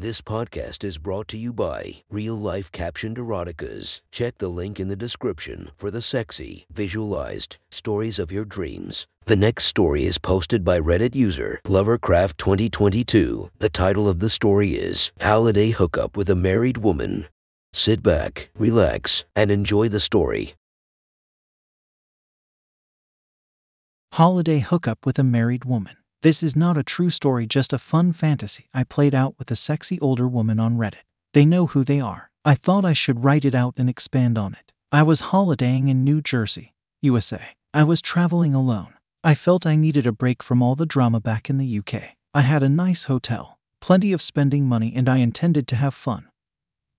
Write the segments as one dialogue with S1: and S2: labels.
S1: This podcast is brought to you by Real Life Captioned Eroticas. Check the link in the description for the sexy, visualized stories of your dreams. The next story is posted by Reddit user Lovercraft2022. The title of the story is Holiday Hookup with a Married Woman. Sit back, relax, and enjoy the story.
S2: Holiday hookup with a married woman. This is not a true story, just a fun fantasy I played out with a sexy older woman on Reddit. They know who they are. I thought I should write it out and expand on it. I was holidaying in New Jersey, USA. I was traveling alone. I felt I needed a break from all the drama back in the UK. I had a nice hotel, plenty of spending money, and I intended to have fun.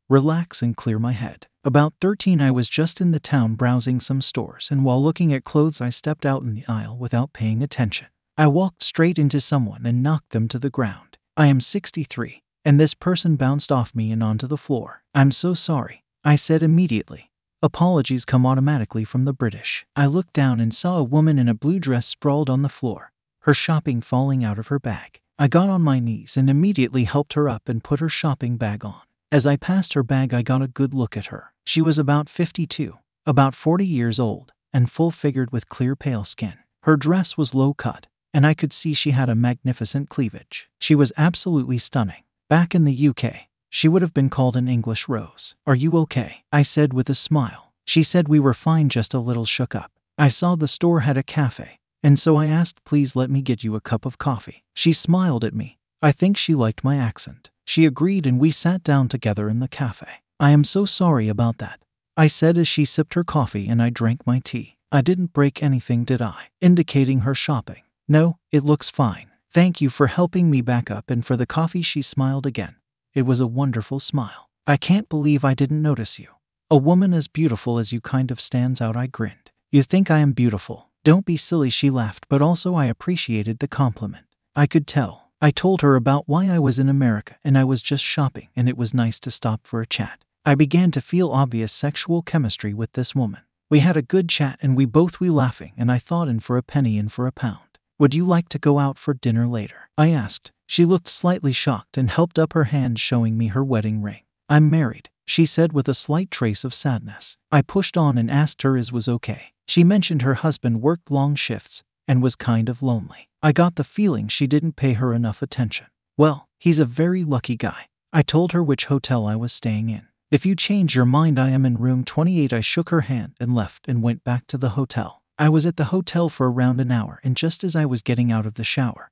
S2: Relax and clear my head. About 13, I was just in the town browsing some stores, and while looking at clothes, I stepped out in the aisle without paying attention. I walked straight into someone and knocked them to the ground. I am 63, and this person bounced off me and onto the floor. I'm so sorry, I said immediately. Apologies come automatically from the British. I looked down and saw a woman in a blue dress sprawled on the floor, her shopping falling out of her bag. I got on my knees and immediately helped her up and put her shopping bag on. As I passed her bag, I got a good look at her. She was about 52, about 40 years old, and full figured with clear pale skin. Her dress was low cut, and I could see she had a magnificent cleavage. She was absolutely stunning. Back in the UK, she would have been called an English rose. Are you okay? I said with a smile. She said we were fine, just a little shook up. I saw the store had a cafe, and so I asked, please let me get you a cup of coffee. She smiled at me. I think she liked my accent. She agreed, and we sat down together in the cafe. I am so sorry about that. I said as she sipped her coffee and I drank my tea. I didn't break anything, did I? Indicating her shopping. No, it looks fine. Thank you for helping me back up and for the coffee. She smiled again. It was a wonderful smile. I can't believe I didn't notice you. A woman as beautiful as you kind of stands out. I grinned. You think I am beautiful? Don't be silly, she laughed, but also I appreciated the compliment. I could tell. I told her about why I was in America and I was just shopping, and it was nice to stop for a chat. I began to feel obvious sexual chemistry with this woman. We had a good chat and we both were laughing, and I thought in for a penny and for a pound. Would you like to go out for dinner later? I asked. She looked slightly shocked and helped up her hand, showing me her wedding ring. I'm married, she said with a slight trace of sadness. I pushed on and asked her is was okay. She mentioned her husband worked long shifts and was kind of lonely. I got the feeling she didn't pay her enough attention. Well, he's a very lucky guy. I told her which hotel I was staying in. If you change your mind, I am in room 28. I shook her hand and left and went back to the hotel. I was at the hotel for around an hour, and just as I was getting out of the shower,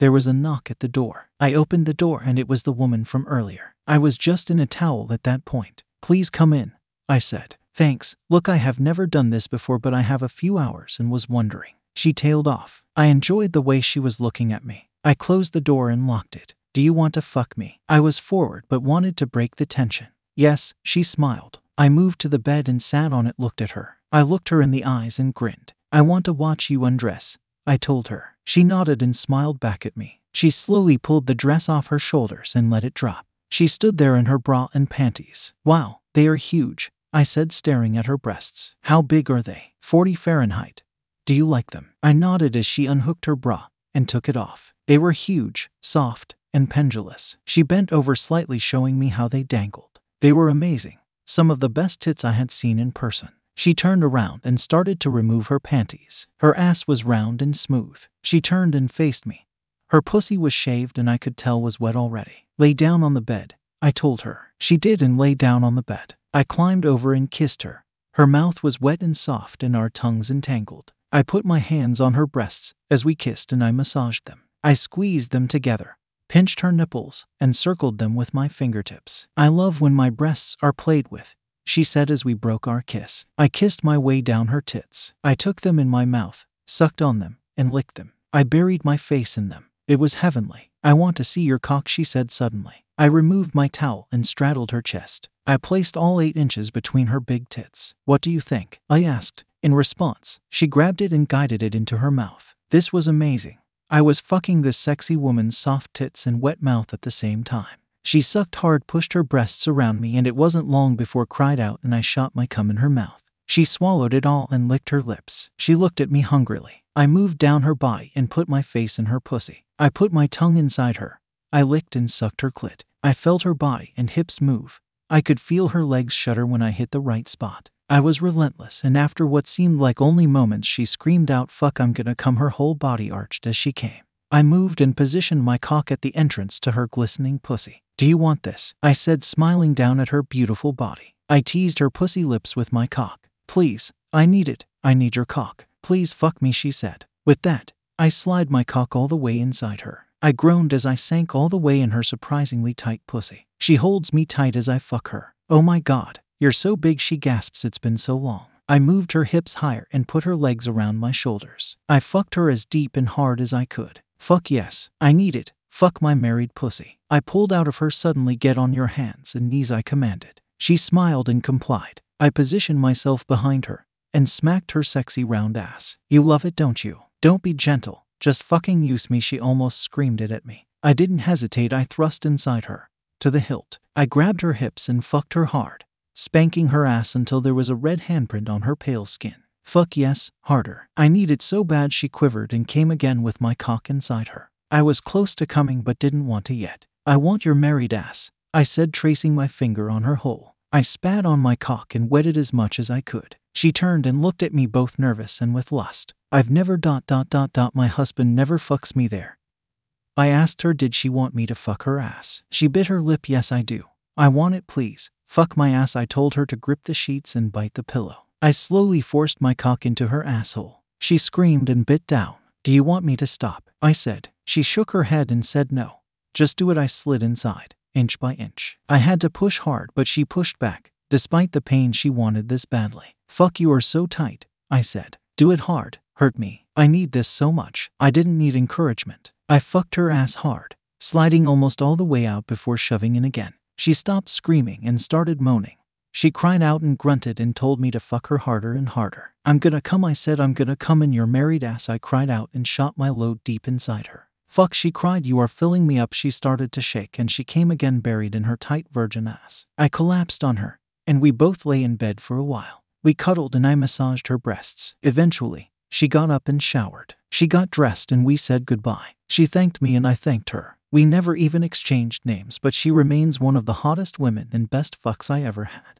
S2: there was a knock at the door. I opened the door, and it was the woman from earlier. I was just in a towel at that point. Please come in, I said. Thanks. Look, I have never done this before, but I have a few hours and was wondering. She tailed off. I enjoyed the way she was looking at me. I closed the door and locked it. Do you want to fuck me? I was forward but wanted to break the tension. Yes, she smiled. I moved to the bed and sat on it, looked at her. I looked her in the eyes and grinned. I want to watch you undress, I told her. She nodded and smiled back at me. She slowly pulled the dress off her shoulders and let it drop. She stood there in her bra and panties. Wow, they are huge, I said, staring at her breasts. How big are they? 40 Fahrenheit. Do you like them? I nodded as she unhooked her bra and took it off. They were huge, soft, and pendulous. She bent over slightly, showing me how they dangled. They were amazing, some of the best tits I had seen in person. She turned around and started to remove her panties. Her ass was round and smooth. She turned and faced me. Her pussy was shaved and I could tell was wet already. Lay down on the bed, I told her. She did and lay down on the bed. I climbed over and kissed her. Her mouth was wet and soft and our tongues entangled. I put my hands on her breasts as we kissed and I massaged them. I squeezed them together, pinched her nipples, and circled them with my fingertips. I love when my breasts are played with she said as we broke our kiss. I kissed my way down her tits. I took them in my mouth, sucked on them, and licked them. I buried my face in them. It was heavenly. I want to see your cock, she said suddenly. I removed my towel and straddled her chest. I placed all eight inches between her big tits. What do you think? I asked. In response, she grabbed it and guided it into her mouth. This was amazing. I was fucking this sexy woman's soft tits and wet mouth at the same time. She sucked hard, pushed her breasts around me, and it wasn't long before cried out and I shot my cum in her mouth. She swallowed it all and licked her lips. She looked at me hungrily. I moved down her body and put my face in her pussy. I put my tongue inside her. I licked and sucked her clit. I felt her body and hips move. I could feel her legs shudder when I hit the right spot. I was relentless, and after what seemed like only moments, she screamed out, Fuck, I'm gonna come. Her whole body arched as she came. I moved and positioned my cock at the entrance to her glistening pussy. Do you want this? I said, smiling down at her beautiful body. I teased her pussy lips with my cock. Please, I need it. I need your cock. Please fuck me, she said. With that, I slid my cock all the way inside her. I groaned as I sank all the way in her surprisingly tight pussy. She holds me tight as I fuck her. Oh my god, you're so big, she gasps, it's been so long. I moved her hips higher and put her legs around my shoulders. I fucked her as deep and hard as I could. Fuck yes, I need it. Fuck my married pussy. I pulled out of her suddenly, get on your hands and knees, I commanded. She smiled and complied. I positioned myself behind her and smacked her sexy round ass. You love it, don't you? Don't be gentle. Just fucking use me, she almost screamed it at me. I didn't hesitate, I thrust inside her. To the hilt. I grabbed her hips and fucked her hard, spanking her ass until there was a red handprint on her pale skin. Fuck yes, harder. I needed so bad she quivered and came again with my cock inside her. I was close to coming but didn't want to yet. I want your married ass, I said, tracing my finger on her hole. I spat on my cock and wet it as much as I could. She turned and looked at me both nervous and with lust. I've never dot dot dot dot my husband never fucks me there. I asked her did she want me to fuck her ass. She bit her lip yes I do. I want it please. Fuck my ass I told her to grip the sheets and bite the pillow. I slowly forced my cock into her asshole. She screamed and bit down. Do you want me to stop? I said. She shook her head and said no. Just do it I slid inside, inch by inch. I had to push hard but she pushed back. Despite the pain she wanted this badly. Fuck you are so tight, I said. Do it hard, hurt me. I need this so much. I didn't need encouragement. I fucked her ass hard, sliding almost all the way out before shoving in again. She stopped screaming and started moaning. She cried out and grunted and told me to fuck her harder and harder. I'm gonna come, I said, I'm gonna come in your married ass. I cried out and shot my load deep inside her. Fuck, she cried, you are filling me up. She started to shake and she came again, buried in her tight virgin ass. I collapsed on her, and we both lay in bed for a while. We cuddled and I massaged her breasts. Eventually, she got up and showered. She got dressed and we said goodbye. She thanked me and I thanked her. We never even exchanged names, but she remains one of the hottest women and best fucks I ever had.